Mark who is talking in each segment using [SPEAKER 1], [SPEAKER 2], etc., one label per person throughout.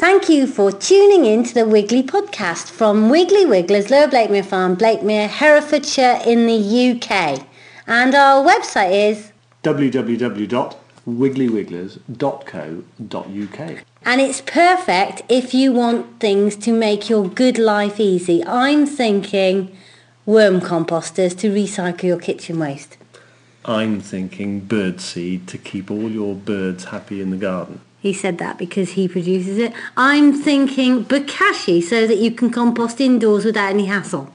[SPEAKER 1] Thank you for tuning in to the Wiggly podcast from Wiggly Wigglers, Lower Blakemere Farm, Blakemere, Herefordshire in the UK. And our website is,
[SPEAKER 2] www.wigglywigglers.co.uk.
[SPEAKER 1] and it's perfect if you want things to make your good life easy. I'm thinking worm composters to recycle your kitchen waste.
[SPEAKER 2] I'm thinking bird seed to keep all your birds happy in the garden.
[SPEAKER 1] He said that because he produces it. I'm thinking bokashi so that you can compost indoors without any hassle.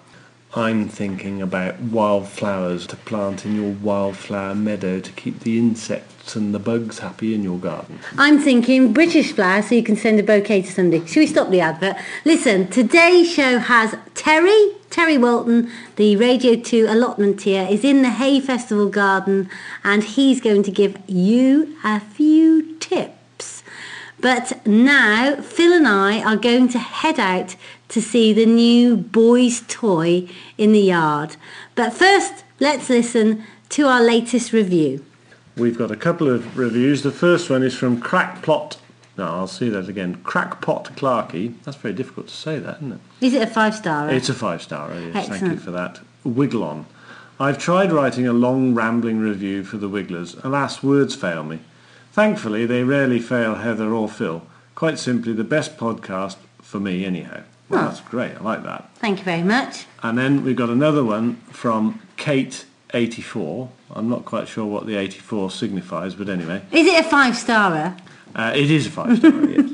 [SPEAKER 2] I'm thinking about wildflowers to plant in your wildflower meadow to keep the insects and the bugs happy in your garden.
[SPEAKER 1] I'm thinking British flowers so you can send a bouquet to somebody. Should we stop the advert? Listen, today's show has Terry, Terry Walton, the Radio 2 allotmenteer, is in the Hay Festival garden and he's going to give you a few. But now Phil and I are going to head out to see the new boys' toy in the yard. But first, let's listen to our latest review.
[SPEAKER 2] We've got a couple of reviews. The first one is from Crackplot. No, I'll see that again. Crackpot Clarkey. That's very difficult to say that, isn't it?
[SPEAKER 1] Is it a five star?
[SPEAKER 2] It's a five star. Yes, thank you for that. Wigglon. I've tried writing a long rambling review for the Wigglers. Alas, words fail me. Thankfully, they rarely fail Heather or Phil. Quite simply, the best podcast for me, anyhow. Well,
[SPEAKER 1] Oh.
[SPEAKER 2] that's great. I like that.
[SPEAKER 1] Thank you very much.
[SPEAKER 2] And then we've got another one from Kate84. I'm not quite sure what the 84 signifies, but anyway.
[SPEAKER 1] Is it a five starer?
[SPEAKER 2] Uh, it is a five star, yes.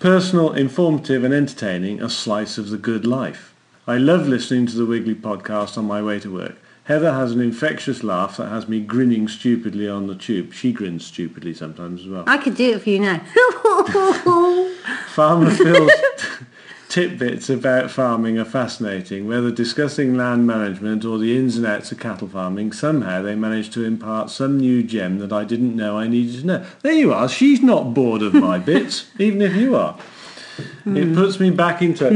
[SPEAKER 2] Personal, informative, and entertaining, a slice of the good life. I love listening to the Wiggly podcast on my way to work. Heather has an infectious laugh that has me grinning stupidly on the tube. She grins stupidly sometimes as well.
[SPEAKER 1] I could do it for you now.
[SPEAKER 2] Farmer Phil's tidbits about farming are fascinating. Whether discussing land management or the ins and outs of cattle farming, somehow they manage to impart some new gem that I didn't know I needed to know. There you are. She's not bored of my bits, even if you are. It puts me back in touch.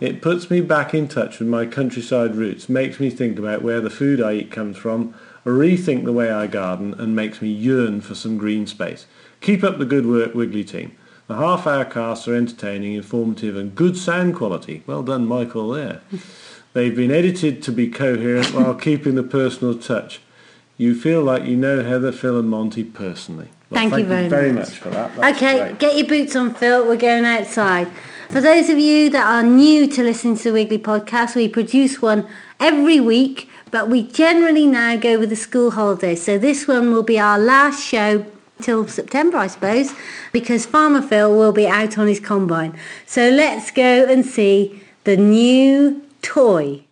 [SPEAKER 2] It puts me back in touch with my countryside roots, makes me think about where the food I eat comes from, rethink the way I garden, and makes me yearn for some green space. Keep up the good work, Wiggly team. The half-hour casts are entertaining, informative, and good sound quality. Well done, Michael, there. They've been edited to be coherent while keeping the personal touch. You feel like you know Heather, Phil, and Monty personally. Well,
[SPEAKER 1] Thank you very
[SPEAKER 2] very
[SPEAKER 1] much.
[SPEAKER 2] much for that. That's
[SPEAKER 1] okay,
[SPEAKER 2] great.
[SPEAKER 1] get your boots on, Phil. We're going outside. For those of you that are new to listening to the Wiggly podcast, we produce one every week, but we generally now go with the school holidays. So this one will be our last show till September, I suppose, because Farmer Phil will be out on his combine. So let's go and see the new toy.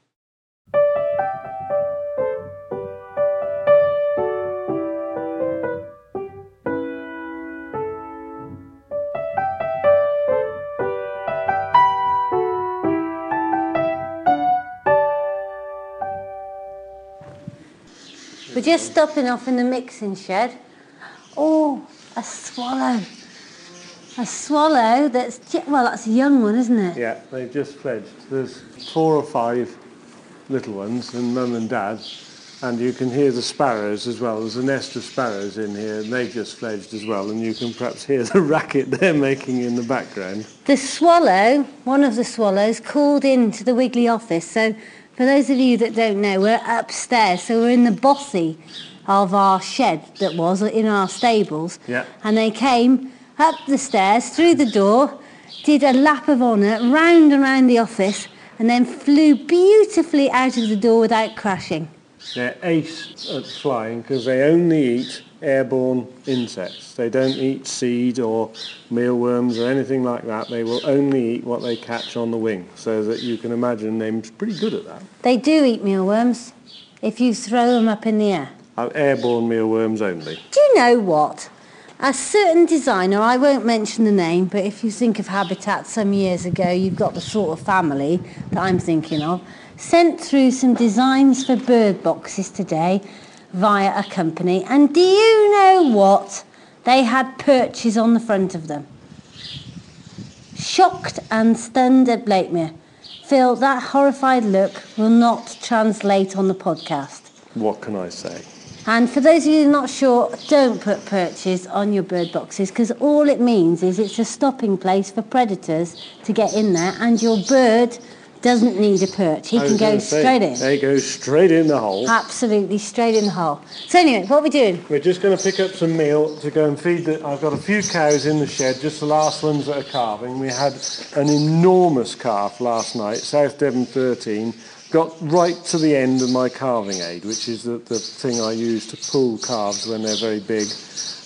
[SPEAKER 1] We're just stopping off in the mixing shed. Oh, a swallow. A swallow that's, well, that's a young one, isn't it?
[SPEAKER 2] Yeah, they've just fledged. There's four or five little ones, and mum and dad, and you can hear the sparrows as well. There's a nest of sparrows in here, and they've just fledged as well, and you can perhaps hear the racket they're making in the background.
[SPEAKER 1] The swallow, one of the swallows, called into the Wiggly office. So, for those of you that don't know, we're upstairs. So, we're in the bossy of our shed that was in our stables.
[SPEAKER 2] Yeah.
[SPEAKER 1] And they came up the stairs, through the door, did a lap of honour, round and round the office, and then flew beautifully out of the door without crashing.
[SPEAKER 2] They're ace at flying because they only eat airborne insects. They don't eat seed or mealworms or anything like that. They will only eat what they catch on the wing, so that you can imagine they're pretty good at that.
[SPEAKER 1] They do eat mealworms if you throw them up in the air.
[SPEAKER 2] Uh, Airborne mealworms only.
[SPEAKER 1] Do you know what? A certain designer, I won't mention the name, but if you think of Habitat some years ago, you've got the sort of family that I'm thinking of, sent through some designs for bird boxes today via a company. And do you know what? They had perches on the front of them. Shocked and stunned at Blakemere. Phil, that horrified look will not translate on the podcast.
[SPEAKER 2] What can I say?
[SPEAKER 1] And for those of you not sure, don't put perches on your bird boxes because all it means is it's a stopping place for predators to get in there and your bird doesn't need a perch. He can go
[SPEAKER 2] say,
[SPEAKER 1] straight in.
[SPEAKER 2] They go straight in the hole.
[SPEAKER 1] Absolutely straight in the hole. So anyway, what are we doing?
[SPEAKER 2] We're just going to pick up some meal to go and feed the. I've got a few cows in the shed, just the last ones that are calving. We had an enormous calf last night, South Devon 13. Got right to the end of my calving aid, which is the, the thing I use to pull calves when they're very big.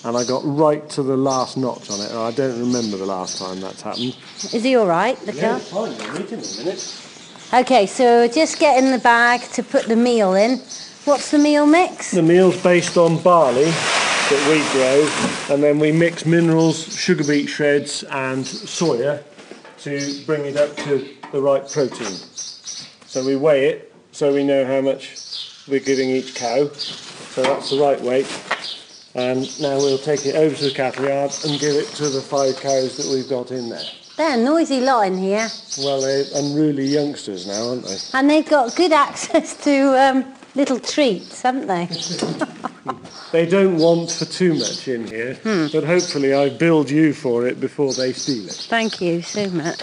[SPEAKER 2] And I got right to the last notch on it. I don't remember the last time that's happened.
[SPEAKER 1] Is he all right, the
[SPEAKER 2] Yeah, it's fine. We'll meet in a minute.
[SPEAKER 1] Okay, so just getting the bag to put the meal in. What's the meal mix?
[SPEAKER 2] The meal's based on barley that we grow, and then we mix minerals, sugar beet shreds, and soya to bring it up to the right protein. So we weigh it so we know how much we're giving each cow. So that's the right weight. And now we'll take it over to the cattle yard and give it to the five cows that we've got in there.
[SPEAKER 1] They're a noisy lot in here.
[SPEAKER 2] Well, they're unruly youngsters now, aren't they?
[SPEAKER 1] And they've got good access to um, little treats, haven't they?
[SPEAKER 2] They don't want for too much in here, but hopefully I build you for it before they steal it.
[SPEAKER 1] Thank you so much.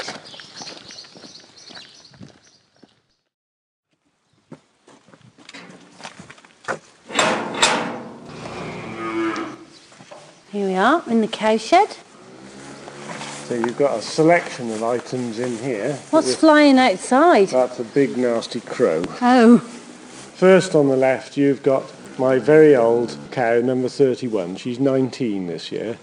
[SPEAKER 1] Here we are in the cow shed.
[SPEAKER 2] So you've got a selection of items in here.
[SPEAKER 1] What's flying outside?
[SPEAKER 2] That's a big nasty crow.
[SPEAKER 1] Oh,
[SPEAKER 2] First on the left you've got my very old cow, number 31. She's 19 this year.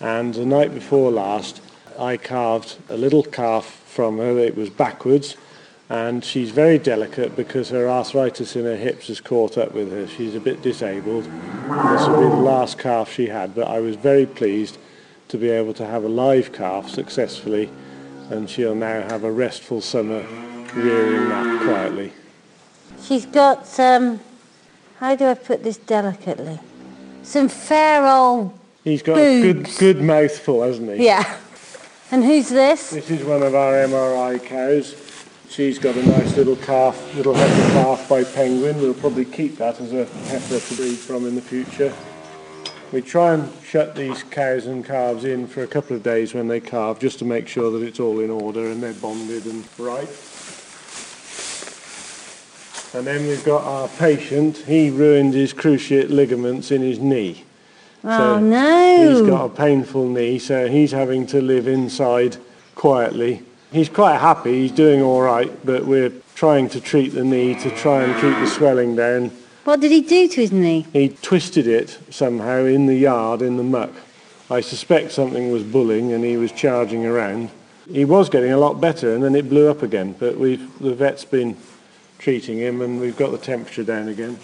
[SPEAKER 2] And the night before last I carved a little calf from her. It was backwards. And she's very delicate because her arthritis in her hips has caught up with her. She's a bit disabled. This will be the last calf she had, but I was very pleased to be able to have a live calf successfully, and she'll now have a restful summer rearing that quietly.
[SPEAKER 1] she's got, um, how do I put this delicately? Some fair old,
[SPEAKER 2] He's got a good, good mouthful, hasn't he?
[SPEAKER 1] yeah. And who's this?
[SPEAKER 2] This is one of our MRI cows. She's got a nice little calf, little heifer calf by Penguin. We'll probably keep that as a heifer to breed from in the future. We try and shut these cows and calves in for a couple of days when they calve, just to make sure that it's all in order and they're bonded and right. And then we've got our patient. He ruined his cruciate ligaments in his knee.
[SPEAKER 1] Oh
[SPEAKER 2] He's
[SPEAKER 1] no.
[SPEAKER 2] He's got a painful knee, so he's having to live inside quietly. He's quite happy, he's doing all right, but we're trying to treat the knee to try and keep the swelling down.
[SPEAKER 1] What did he do to his knee?
[SPEAKER 2] He twisted it somehow in the yard in the muck. I suspect something was bullying and he was charging around. He was getting a lot better and then it blew up again, but we've, the vet's been treating him and we've got the temperature down again.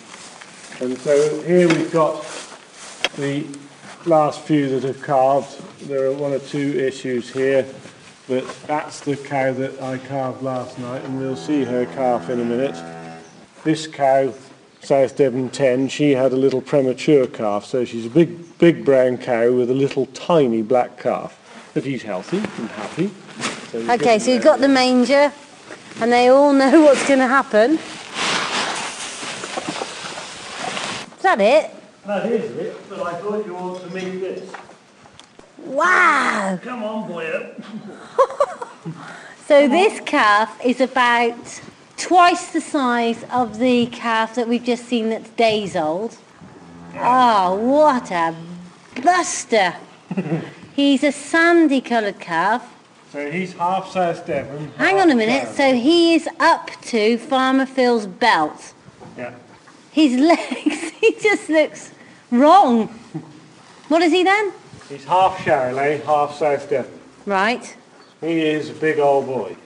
[SPEAKER 2] And so here we've got the last few that have calved. There are one or two issues here, but that's the cow that I carved last night, and we'll see her calf in a minute. This cow, South Devon 10, she had a little premature calf, so she's a big, big brown cow with a little tiny black calf. But he's healthy and happy. So he's
[SPEAKER 1] Okay, so you've got the manger, and they all know what's going to happen. Is that it?
[SPEAKER 2] That is it, but I thought you ought to meet this.
[SPEAKER 1] Wow!
[SPEAKER 2] Come on, boy.
[SPEAKER 1] So this calf is about twice the size of the calf that we've just seen that's days old. Oh, what a buster! He's a sandy coloured calf.
[SPEAKER 2] So he's half South Devon.
[SPEAKER 1] Hang on a minute. So he is up to Farmer Phil's belt.
[SPEAKER 2] Yeah.
[SPEAKER 1] His legs, he just looks wrong. What is he then?
[SPEAKER 2] He's half Charolais, half South Devon.
[SPEAKER 1] Right.
[SPEAKER 2] He is a big old boy.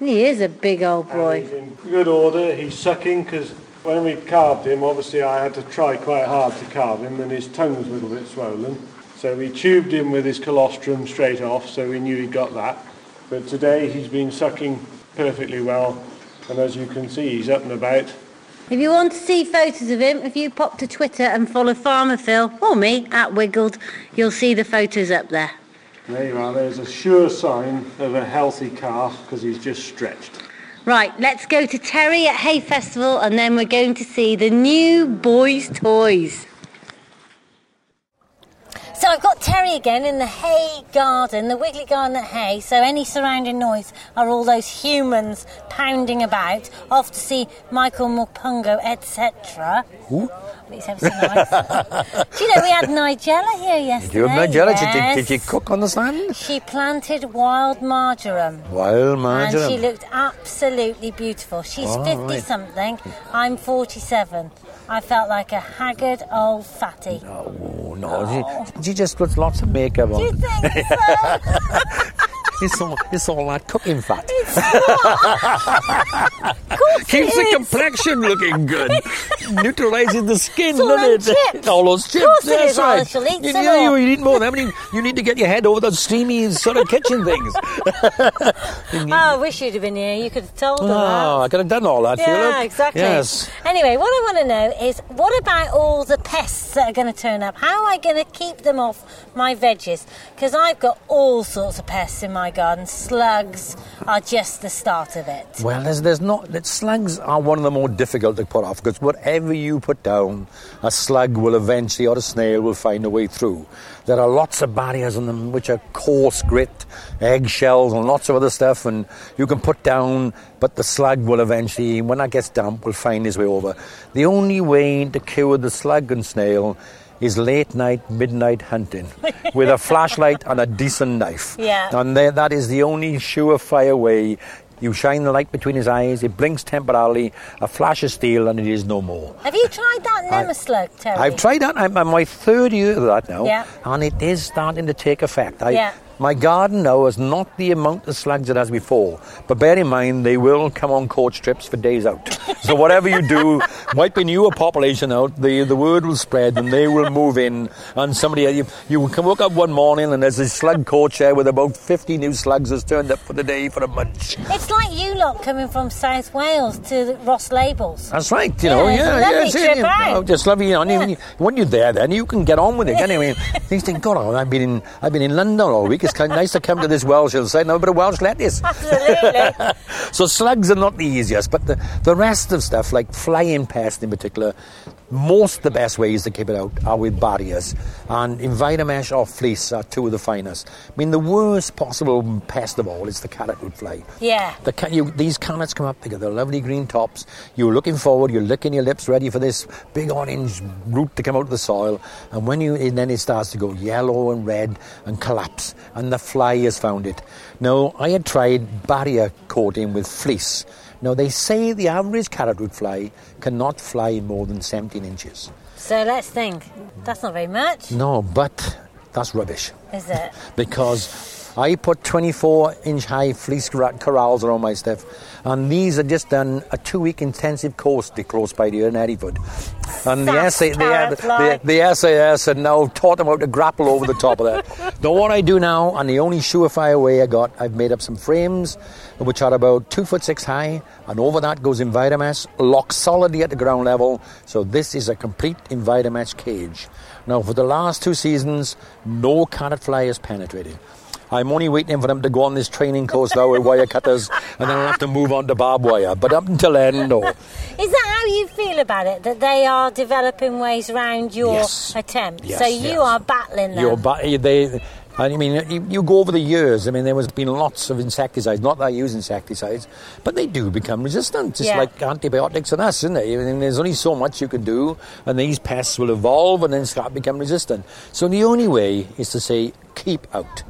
[SPEAKER 1] He is a big old
[SPEAKER 2] And
[SPEAKER 1] boy.
[SPEAKER 2] he's in good order. He's sucking because when we carved him, obviously I had to try quite hard to carve him and his tongue was a little bit swollen. So we tubed him with his colostrum straight off so we knew he got that. But today he's been sucking perfectly well and as you can see he's up and about.
[SPEAKER 1] If you want to see photos of him, if you pop to Twitter and follow Farmer Phil or me at Wiggled, you'll see the photos up there.
[SPEAKER 2] There you are, there's a sure sign of a healthy calf because he's just stretched.
[SPEAKER 1] Right, let's go to Terry at Hay Festival and then we're going to see the new boys' toys.
[SPEAKER 3] So I've got Terry again in the hay garden, the Wiggly Garden at Hay. So any surrounding noise are all those humans pounding about, off to see Michael Morpurgo, etc.
[SPEAKER 4] Who?
[SPEAKER 3] He's ever so nice. Do you know we had Nigella here yesterday?
[SPEAKER 4] You have Nigella? Did,
[SPEAKER 3] Yes.
[SPEAKER 4] you, did you cook on the sand?
[SPEAKER 3] She planted wild marjoram.
[SPEAKER 4] Wild marjoram.
[SPEAKER 3] And she looked absolutely beautiful. She's
[SPEAKER 4] Oh,
[SPEAKER 3] 50
[SPEAKER 4] right.
[SPEAKER 3] something. I'm 47. I felt like a haggard old fatty.
[SPEAKER 4] Oh, no. She, she just puts lots of makeup on.
[SPEAKER 3] Do you think so?
[SPEAKER 4] It's all, it's all that cooking fat.
[SPEAKER 3] Of course
[SPEAKER 4] Keeps the complexion looking good. Neutralizing the skin,
[SPEAKER 3] It's all
[SPEAKER 4] doesn't it?
[SPEAKER 3] chips.
[SPEAKER 4] All those chips.
[SPEAKER 3] course it
[SPEAKER 4] that's
[SPEAKER 3] is. Oh,
[SPEAKER 4] right. you, you, you need more of them. You need, to get your head over those steamy sort of kitchen things.
[SPEAKER 3] Oh, I wish you'd have been here. You could have told her that.
[SPEAKER 4] Oh, I could have done all that,
[SPEAKER 3] Yeah,
[SPEAKER 4] Philip.
[SPEAKER 3] exactly.
[SPEAKER 4] Yes.
[SPEAKER 3] Anyway, what I want to know is what about all the pests that are going to turn up? How am I going to keep them off my veggies? Because I've got all sorts of pests in my garden. Slugs are just the start of it.
[SPEAKER 4] Well, there's, there's not. That slugs are one of the more difficult to put off because whatever you put down, a slug will eventually, or a snail will find a way through. There are lots of barriers on them which are coarse grit, eggshells, and lots of other stuff, and you can put down, but the slug will eventually, when that gets damp, will find his way over. The only way to cure the slug and snail is late night, midnight hunting with a flashlight and a decent knife.
[SPEAKER 3] Yeah.
[SPEAKER 4] And there, that is the only surefire way. You shine the light between his eyes, it blinks temporarily, a flash of steel, and it is no more.
[SPEAKER 3] Have you tried that Nemaslug, Terry?
[SPEAKER 4] I've tried that. I'm on my third year of that now,
[SPEAKER 3] Yeah.
[SPEAKER 4] and it is starting to take effect. I,
[SPEAKER 3] Yeah.
[SPEAKER 4] My garden now is not the amount of slugs it has before, but bear in mind they will come on coach trips for days out. so whatever you do, might be newer population out, the the word will spread and they will move in. And somebody you, you can wake up one morning and there's a slug coach there with about 50 new slugs has turned up for the day for a munch.
[SPEAKER 3] It's like you lot coming from South Wales to Ross Labels.
[SPEAKER 4] That's right, you know.
[SPEAKER 3] it's
[SPEAKER 4] Yeah, yeah, it's-
[SPEAKER 3] trip
[SPEAKER 4] you
[SPEAKER 3] out.
[SPEAKER 4] know, just lovely. You know, and
[SPEAKER 3] Yeah.
[SPEAKER 4] when, you, when you're there, then you can get on with it. Anyway, you think, God, oh, I've been in, I've been in London all week. It's kind of nice to come to this Welsh hillside and have a bit of Welsh lettuce.
[SPEAKER 3] Absolutely.
[SPEAKER 4] So slugs are not the easiest, but the, the rest of stuff, like flying pests in particular, most the best ways to keep it out are with barriers. And Enviromesh or fleece are two of the finest. I mean, the worst possible pest of all is the carrot root fly.
[SPEAKER 3] yeah.
[SPEAKER 4] The, ca- you, these carrots come up, they got their lovely green tops. You're looking forward, you're licking your lips, ready for this big orange root to come out of the soil. And when you, and then it starts to go yellow and red and collapse, and the fly has found it. Now, I had tried barrier coating with fleece. Now, they say the average carrot root fly cannot fly more than 17 inches.
[SPEAKER 3] So let's think. That's not very much,
[SPEAKER 4] No, but that's rubbish.
[SPEAKER 3] is it?
[SPEAKER 4] because I put 24 inch high fleece cor- corrals around my stuff, and these are just done a two week intensive course to close by here in Hereford. And the, SA, the, the, the SAS had now taught them how to grapple over the top of that. now, what I do now, and the only surefire way I got, I've made up some frames which are about two foot six high, and over that goes Enviromesh, locked solidly at the ground level. So, this is a complete Enviromesh cage. Now, for the last two seasons, no carrot fly has penetrated. I'm only waiting for them to go on this training course now with wire cutters, and then I'll have to move on to barbed wire. But up until then, no.
[SPEAKER 3] Is that how you feel about it? That they are developing ways around your
[SPEAKER 4] Yes.
[SPEAKER 3] attempt?
[SPEAKER 4] Yes,
[SPEAKER 3] so you
[SPEAKER 4] yes.
[SPEAKER 3] Are battling them.
[SPEAKER 4] Your ba- they, I mean, you, you go over the years. I mean, there has been lots of insecticides. Not that I use insecticides, but they do become resistant, just
[SPEAKER 3] Yeah.
[SPEAKER 4] like antibiotics and us, isn't it? I mean, there's only so much you can do, and these pests will evolve and then start to become resistant. So the only way is to say keep out.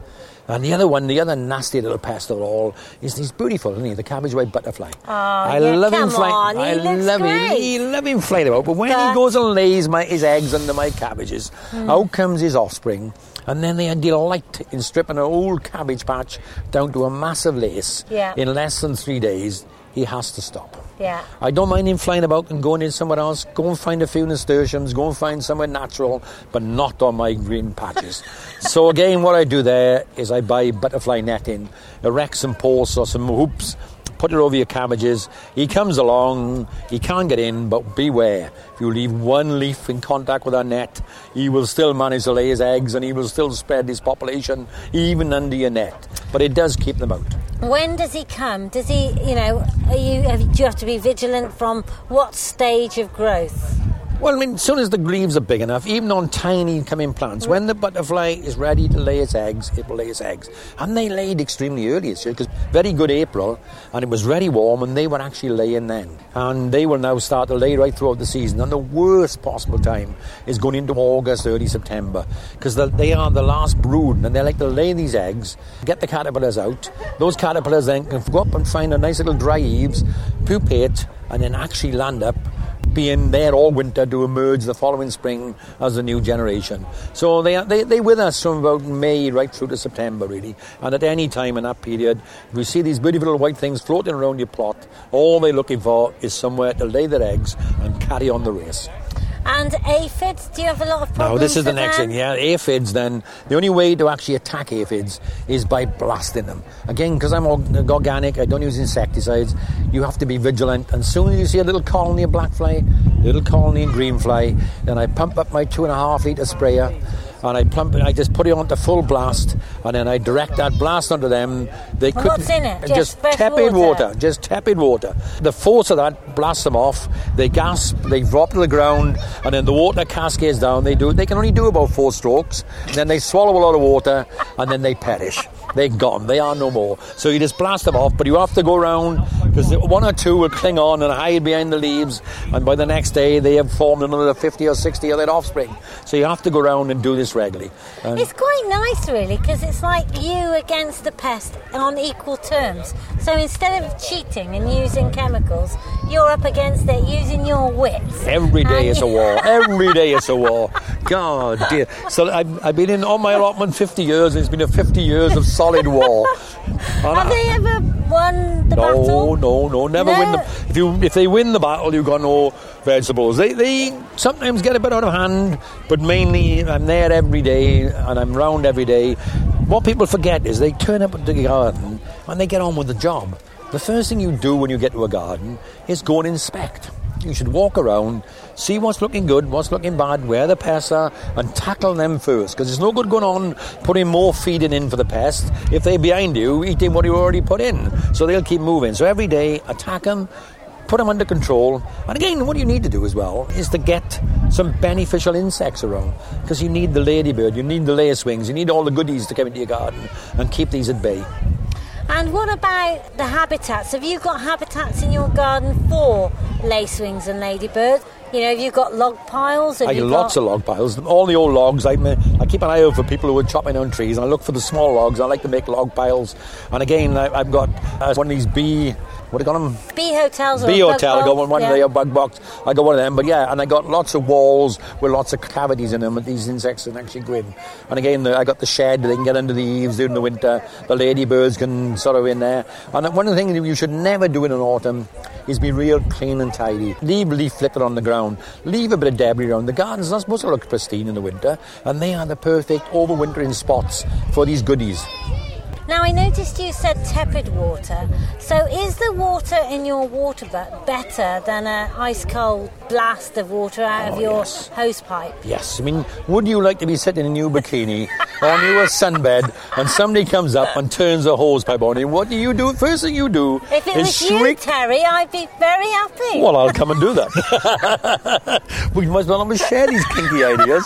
[SPEAKER 4] And the other one, the other nasty little pest of all, is he's beautiful, isn't he? The cabbage white butterfly. I
[SPEAKER 3] yeah,
[SPEAKER 4] love him flying.
[SPEAKER 3] on,
[SPEAKER 4] I love him. He love him flying about. But when he goes and lays my, his eggs under my cabbages, out comes his offspring, and then they delight in stripping an old cabbage patch down to a massive lace
[SPEAKER 3] Yeah.
[SPEAKER 4] in less than three days. He has to stop.
[SPEAKER 3] Yeah.
[SPEAKER 4] I don't mind him flying about and going in somewhere else. Go and find a few nasturtiums. Go and find somewhere natural, but not on my green patches. so again, what I do there is I buy butterfly netting, erect some posts or some hoops, put it over your cabbages. He comes along. He can't get in, but beware. If you leave one leaf in contact with a net, he will still manage to lay his eggs and he will still spread his population even under your net. But it does keep them out.
[SPEAKER 3] When does he come? Does he, you know, you, have, do you have to be vigilant from what stage of growth?
[SPEAKER 4] Well, I mean, as soon as the leaves are big enough, even on tiny coming plants, when the butterfly is ready to lay its eggs, it will lay its eggs. And they laid extremely early this year because very good April, and it was very warm, and they were actually laying then. And they will now start to lay right throughout the season. And the worst possible time is going into August, early September, because they are the last brood, and they like to lay these eggs, get the caterpillars out. Those caterpillars then can go up and find a nice little dry eaves, pupate, and then actually land up being there all winter to emerge the following spring as a new generation. So they, they, they're with us from about May right through to September, really. And at any time in that period, if you see these beautiful little white things floating around your plot, all they're looking for is somewhere to lay their eggs and carry on the race.
[SPEAKER 1] And aphids, do you have a lot of problems?
[SPEAKER 4] No, this is the next
[SPEAKER 1] them?
[SPEAKER 4] thing. Yeah, aphids. Then the only way to actually attack aphids is by blasting them. Again, because I'm org- organic, I don't use insecticides. You have to be vigilant. And soon as you see a little colony of black fly, little colony of green fly, then I pump up my two and a half litre sprayer. And I plump it, I just put it on to full blast, and then I direct that blast onto them. They
[SPEAKER 1] Well,
[SPEAKER 4] couldn't
[SPEAKER 1] what's in it?
[SPEAKER 4] just,
[SPEAKER 1] Just
[SPEAKER 4] tepid
[SPEAKER 1] water?
[SPEAKER 4] water, just tepid water. The force of that blasts them off. They gasp, they drop to the ground, and then the water cascades down. They do. They can only do about four strokes. And then they swallow a lot of water, and then they perish. They're gone. They are no more. So you just blast them off, but you have to go around because one or two will cling on and hide behind the leaves, and by the next day they have formed another 50 or 60 of their offspring. So you have to go around and do this regularly. And
[SPEAKER 1] It's quite nice, really, because it's like you against the pest on equal terms. So instead of cheating and using chemicals, you're up against it using your wits.
[SPEAKER 4] Every day is a war. Every day is a war. God dear. So I've, I've been in on my allotment 50 years. and It's been a 50 years of solid wall.
[SPEAKER 1] Have they ever won the
[SPEAKER 4] no,
[SPEAKER 1] battle?
[SPEAKER 4] no, no. Never win
[SPEAKER 1] No.
[SPEAKER 4] the. If you if they win the battle, you've got no vegetables. They they sometimes get a bit out of hand, but mainly I'm there every day and I'm round every day. What people forget is they turn up at the garden and they get on with the job. The first thing you do when you get to a garden is go and inspect. You should walk around, see what's looking good, what's looking bad, where the pests are, uh, and tackle them first. Because there's no good going on putting more feeding in for the pests if they're behind you, eating what you already put in. So they'll keep moving. So every day, attack them, put them under control. And again, what you need to do as well is to get some beneficial insects around. Because you need the ladybird, you need the lacewings, you need all the goodies to come into your garden and keep these at bay.
[SPEAKER 1] And what about the habitats? Have you got habitats in your garden for lacewings and ladybirds? You know, have you got log piles? Have
[SPEAKER 4] I lots
[SPEAKER 1] got...
[SPEAKER 4] of log piles. All the old logs. I, I keep an eye out for people who are chopping down trees, and I look for the small logs. I like to make log piles. And again, I, I've got uh, one of these bee. What do you call them?
[SPEAKER 1] bee hotels or
[SPEAKER 4] Bee hotel. I got one, one
[SPEAKER 1] Yeah.
[SPEAKER 4] there, a bug box. I got one of them. But yeah, and I got lots of walls with lots of cavities in them, and these insects can actually go in. And again, the, I got the shed. They can get under the eaves during the winter. The ladybirds can sort of in there. And one of the things that you should never do in an autumn is be real clean and tidy. Leave leaf litter on the ground. Leave a bit of debris around. The garden's not supposed to look pristine in the winter, and they are the perfect overwintering spots for these goodies.
[SPEAKER 1] Now, I noticed you said tepid water. So, is the water in your water butt better than an ice cold blast of water out of
[SPEAKER 4] Oh,
[SPEAKER 1] your
[SPEAKER 4] yes.
[SPEAKER 1] hose pipe?
[SPEAKER 4] Yes, I mean, would you like to be sitting in your bikini on your sunbed and somebody comes up and turns a hose pipe on you? What do you do? First thing you do
[SPEAKER 1] If it
[SPEAKER 4] is
[SPEAKER 1] was you. Terry, I'd be very happy.
[SPEAKER 4] Well, I'll come and do that. we might as well have share these kinky ideas.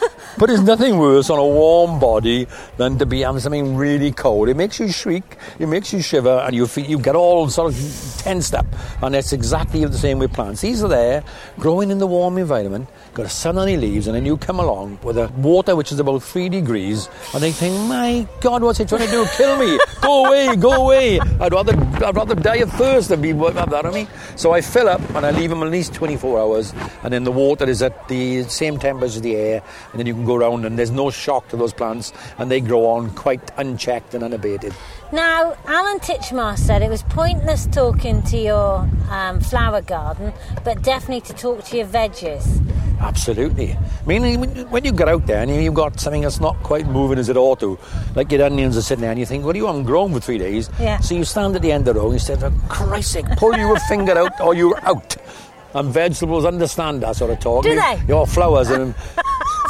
[SPEAKER 4] but there's nothing worse on a warm body than to be having something really cold. It makes you shriek, it makes you shiver, and you feel you get all sort of tensed up. And it's exactly the same with plants. These are there, growing in the warm environment, got sun on their leaves, and then you come along with a water which is about three degrees, and they think, "My God, what's he trying to do? Kill me! Go away! Go away! I'd rather I'd rather die of thirst than be have that on me." So I fill up and I leave them at least 24 hours, and then the water is at the same temperature as the air, and then you can go around and there's no shock to those plants, and they grow on quite unchecked and unabated.
[SPEAKER 1] Now, Alan Titchmarsh said it was pointless talking to your um, flower garden, but definitely to talk to your veggies.
[SPEAKER 4] Absolutely. I mean, when- you get out there and you've got something that's not quite moving as it ought to, like your onions are sitting there and you think, well, you haven't grown for three days.
[SPEAKER 1] Yeah.
[SPEAKER 4] So you stand at the end of the row and you say, for Christ's sake, pull your finger out or you're out. And vegetables understand that sort of talk.
[SPEAKER 1] Do they?
[SPEAKER 4] Your flowers and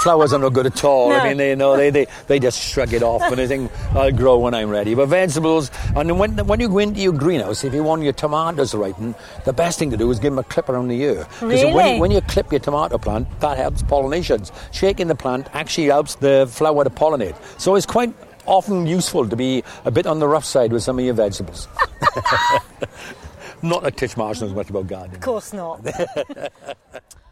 [SPEAKER 4] flowers are no good at all.
[SPEAKER 1] No.
[SPEAKER 4] I mean, they, you know, they, they, they just shrug it off and they think, I'll grow when I'm ready. But vegetables, and when, when you go into your greenhouse, if you want your tomatoes to ripen, the best thing to do is give them a clip around the ear. 'Cause
[SPEAKER 1] Really?
[SPEAKER 4] when, you, when you clip your tomato plant, that helps pollinations. Shaking the plant actually helps the flower to pollinate. So it's quite often useful to be a bit on the rough side with some of your vegetables. Not that Titchmarsh knows much about gardening.
[SPEAKER 1] Of course not.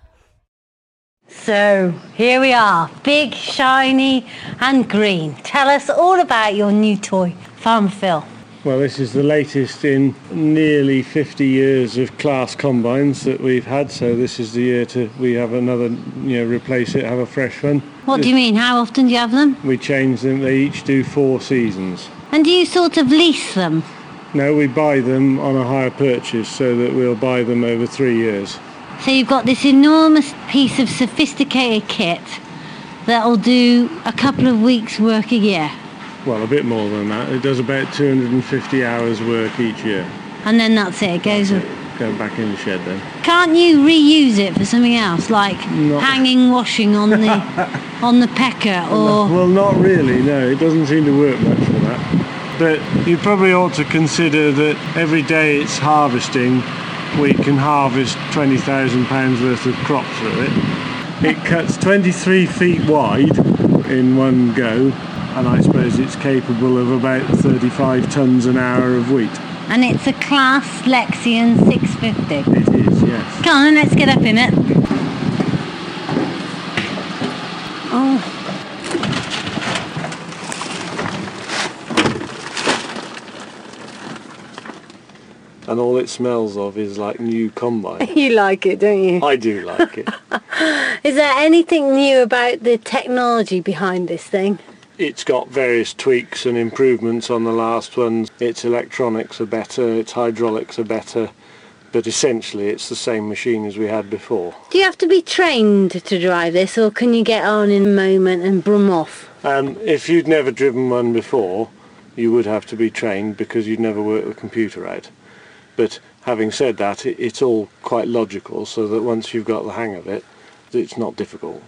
[SPEAKER 1] so here we are, big, shiny, and green. Tell us all about your new toy, Farmer Phil.
[SPEAKER 2] Well, this is the latest in nearly 50 years of Claas combines that we've had. So this is the year to we have another, you know, replace it, have a fresh one.
[SPEAKER 1] What do you mean? How often do you have them?
[SPEAKER 2] We change them. They each do four seasons.
[SPEAKER 1] And do you sort of lease them?
[SPEAKER 2] No, we buy them on a hire purchase, so that we'll buy them over three years.
[SPEAKER 1] So you've got this enormous piece of sophisticated kit that'll do a couple of weeks' work a year.
[SPEAKER 2] Well, a bit more than that. It does about 250 hours work each year.
[SPEAKER 1] And then that's it, it goes.
[SPEAKER 2] Go back in the shed then.
[SPEAKER 1] Can't you reuse it for something else, like
[SPEAKER 2] No.
[SPEAKER 1] hanging washing on the on the pecker or
[SPEAKER 2] Well, not really. No, it doesn't seem to work much for that. But you probably ought to consider that every day it's harvesting, we can harvest twenty thousand pounds worth of crop through it. It cuts 23 feet wide in one go, and I suppose it's capable of about 35 tons an hour of wheat.
[SPEAKER 1] and it's a Claas Lexion 650.
[SPEAKER 2] It is, yes.
[SPEAKER 1] Come on, let's get up in it.
[SPEAKER 2] And all it smells of is like new combine.
[SPEAKER 1] you like it, don't you?
[SPEAKER 2] I do like it.
[SPEAKER 1] Is there anything new about the technology behind this thing?
[SPEAKER 2] It's got various tweaks and improvements on the last ones. Its electronics are better, its hydraulics are better, but essentially it's the same machine as we had before.
[SPEAKER 1] Do you have to be trained to drive this, or can you get on in a moment and brum off?
[SPEAKER 2] Um, if you'd never driven one before, you would have to be trained because you'd never worked the computer out. But having said that, it, it's all quite logical, so that once you've got the hang of it, it's not difficult.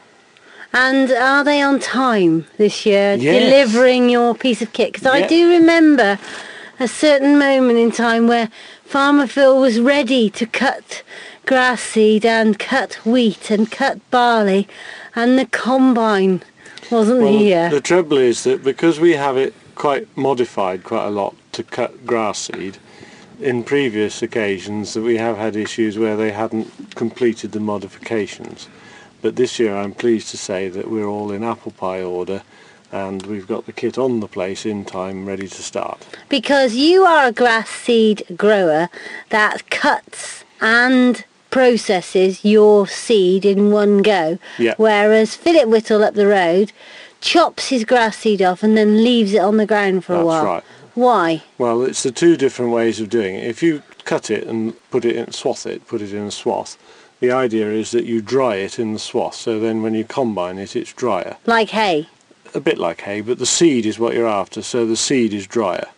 [SPEAKER 1] And are they on time this year,
[SPEAKER 2] Yes.
[SPEAKER 1] delivering your piece of kit? Because I do remember a certain moment in time where Farmer Phil was ready to cut grass seed and cut wheat and cut barley, and the combine wasn't
[SPEAKER 2] Well,
[SPEAKER 1] here.
[SPEAKER 2] the trouble is that because we have it quite modified quite a lot to cut grass seed, in previous occasions that we have had issues where they hadn't completed the modifications. But this year I'm pleased to say that we're all in apple pie order and we've got the kit on the place in time ready to start.
[SPEAKER 1] Because you are a grass seed grower that cuts and processes your seed in one go.
[SPEAKER 2] Yeah.
[SPEAKER 1] Whereas Philip Whittle up the road chops his grass seed off and then leaves it on the ground for a while.
[SPEAKER 2] right.
[SPEAKER 1] Why?
[SPEAKER 2] Well, it's the two different ways of doing it. If you cut it and put it in, swath it, put it in a swath, the idea is that you dry it in the swath, so then when you combine it, it's drier.
[SPEAKER 1] Like hay.
[SPEAKER 2] a bit like hay, but the seed is what you're after, so the seed is drier.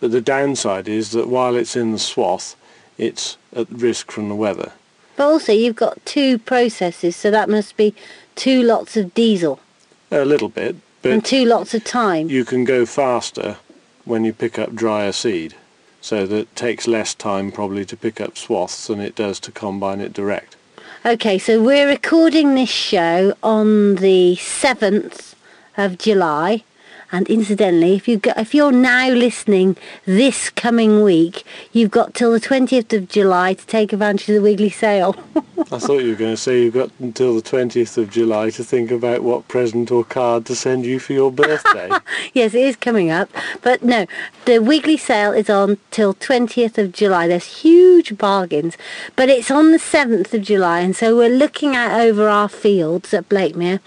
[SPEAKER 2] But the downside is that while it's in the swath, it's at risk from the weather.
[SPEAKER 1] But also you've got two processes, so that must be two lots of diesel
[SPEAKER 2] A little bit,
[SPEAKER 1] and
[SPEAKER 2] but
[SPEAKER 1] two lots of time.
[SPEAKER 2] you can go faster when you pick up drier seed. So that it takes less time probably to pick up swaths than it does to combine it direct.
[SPEAKER 1] Okay, so we're recording this show on the 7th of July. And incidentally, if you go, if you're now listening this coming week, you've got till the 20th of July to take advantage of the Wiggly sale.
[SPEAKER 2] I thought you were going to say you've got until the 20th of July to think about what present or card to send you for your birthday.
[SPEAKER 1] yes, it is coming up. But no, the Wiggly sale is on till 20th of July. There's huge bargains. But it's on the 7th of July. And so we're looking out over our fields at Blakemere.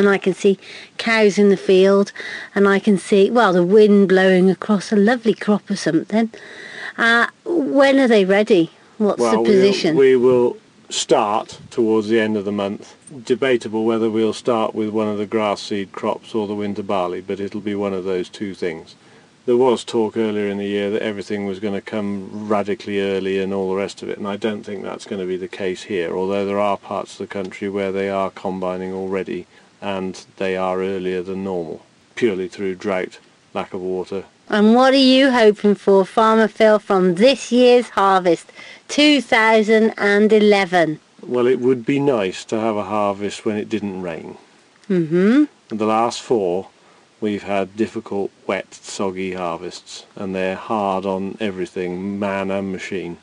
[SPEAKER 1] And I can see cows in the field. And I can see, well, the wind blowing across a lovely crop or something. Uh, when are they ready? What's
[SPEAKER 2] well,
[SPEAKER 1] the position?
[SPEAKER 2] We'll, we will start towards the end of the month. Debatable whether we'll start with one of the grass seed crops or the winter barley, but it'll be one of those two things. There was talk earlier in the year that everything was going to come radically early and all the rest of it, and I don't think that's going to be the case here, although there are parts of the country where they are combining already. And they are earlier than normal, purely through drought, lack of water.
[SPEAKER 1] And what are you hoping for, Farmer Phil, from this year's harvest, 2011?
[SPEAKER 2] Well, it would be nice to have a harvest when it didn't rain.
[SPEAKER 1] Mm-hmm.
[SPEAKER 2] The last four, we've had difficult, wet, soggy harvests, and they're hard on everything, man and machine.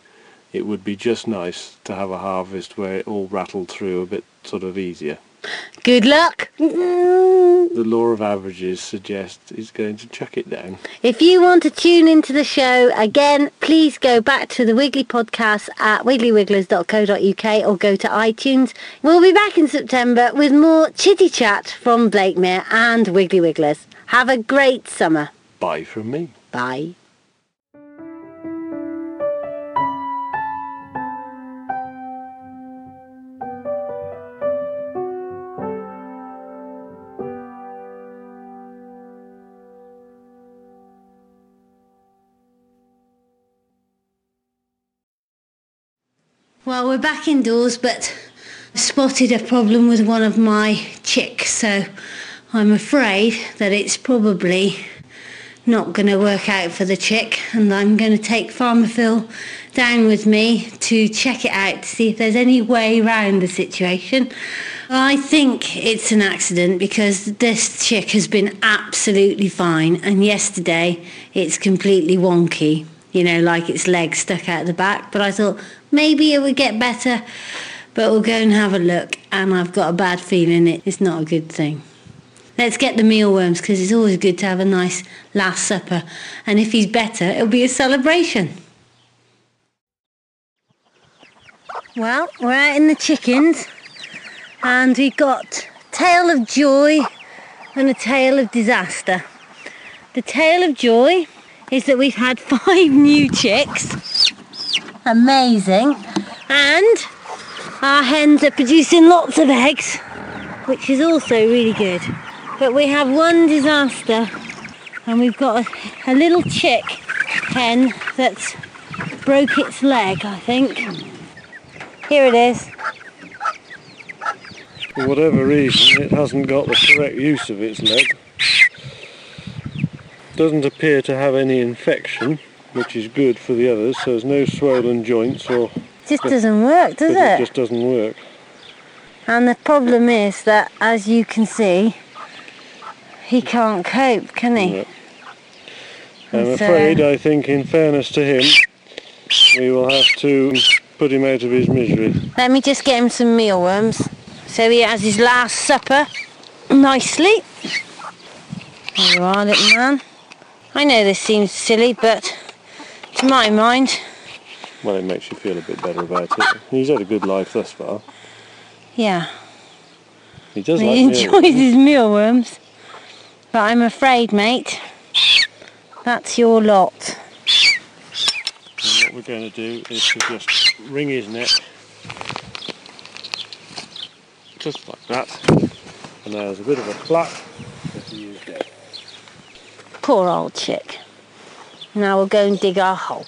[SPEAKER 2] It would be just nice to have a harvest where it all rattled through a bit sort of easier.
[SPEAKER 1] Good luck.
[SPEAKER 2] The law of averages suggests it's going to chuck it down.
[SPEAKER 1] If you want to tune into the show again, please go back to the Wiggly podcast at wigglywigglers.co.uk or go to iTunes. We'll be back in September with more chitty chat from Blakemere and Wiggly Wigglers. Have a great summer.
[SPEAKER 2] Bye from me.
[SPEAKER 1] Bye. Well, we're back indoors, but I spotted a problem with one of my chicks, so I'm afraid that it's probably not going to work out for the chick, and I'm going to take Phil down with me to check it out to see if there's any way around the situation. I think it's an accident because this chick has been absolutely fine, and yesterday it's completely wonky you know, like its legs stuck out the back. But I thought maybe it would get better, but we'll go and have a look. And I've got a bad feeling it. It's not a good thing. Let's get the mealworms because it's always good to have a nice last supper. And if he's better, it'll be a celebration. Well, we're out in the chickens and we've got tale of joy and a tale of disaster. The tale of joy is that we've had five new chicks. Amazing. And our hens are producing lots of eggs, which is also really good. But we have one disaster and we've got a, a little chick hen that's broke its leg, I think. Here it is.
[SPEAKER 2] For whatever reason, it hasn't got the correct use of its leg doesn't appear to have any infection, which is good for the others, so there's no swollen joints or...
[SPEAKER 1] Just doesn't work, does it?
[SPEAKER 2] It just doesn't work.
[SPEAKER 1] And the problem is that, as you can see, he can't cope, can he?
[SPEAKER 2] I'm afraid, uh, I think, in fairness to him, we will have to put him out of his misery.
[SPEAKER 1] Let me just get him some mealworms. So he has his last supper nicely. There you are, little man. I know this seems silly, but to my mind...
[SPEAKER 2] Well, it makes you feel a bit better about it. He's had a good life thus far.
[SPEAKER 1] Yeah.
[SPEAKER 2] He does
[SPEAKER 1] he
[SPEAKER 2] like
[SPEAKER 1] enjoys his mealworms. But I'm afraid, mate, that's your lot.
[SPEAKER 2] And what we're going to do is to just wring his neck. Just like that. And there's a bit of a flap that he is dead.
[SPEAKER 1] Poor old chick. Now we'll go and dig our hole.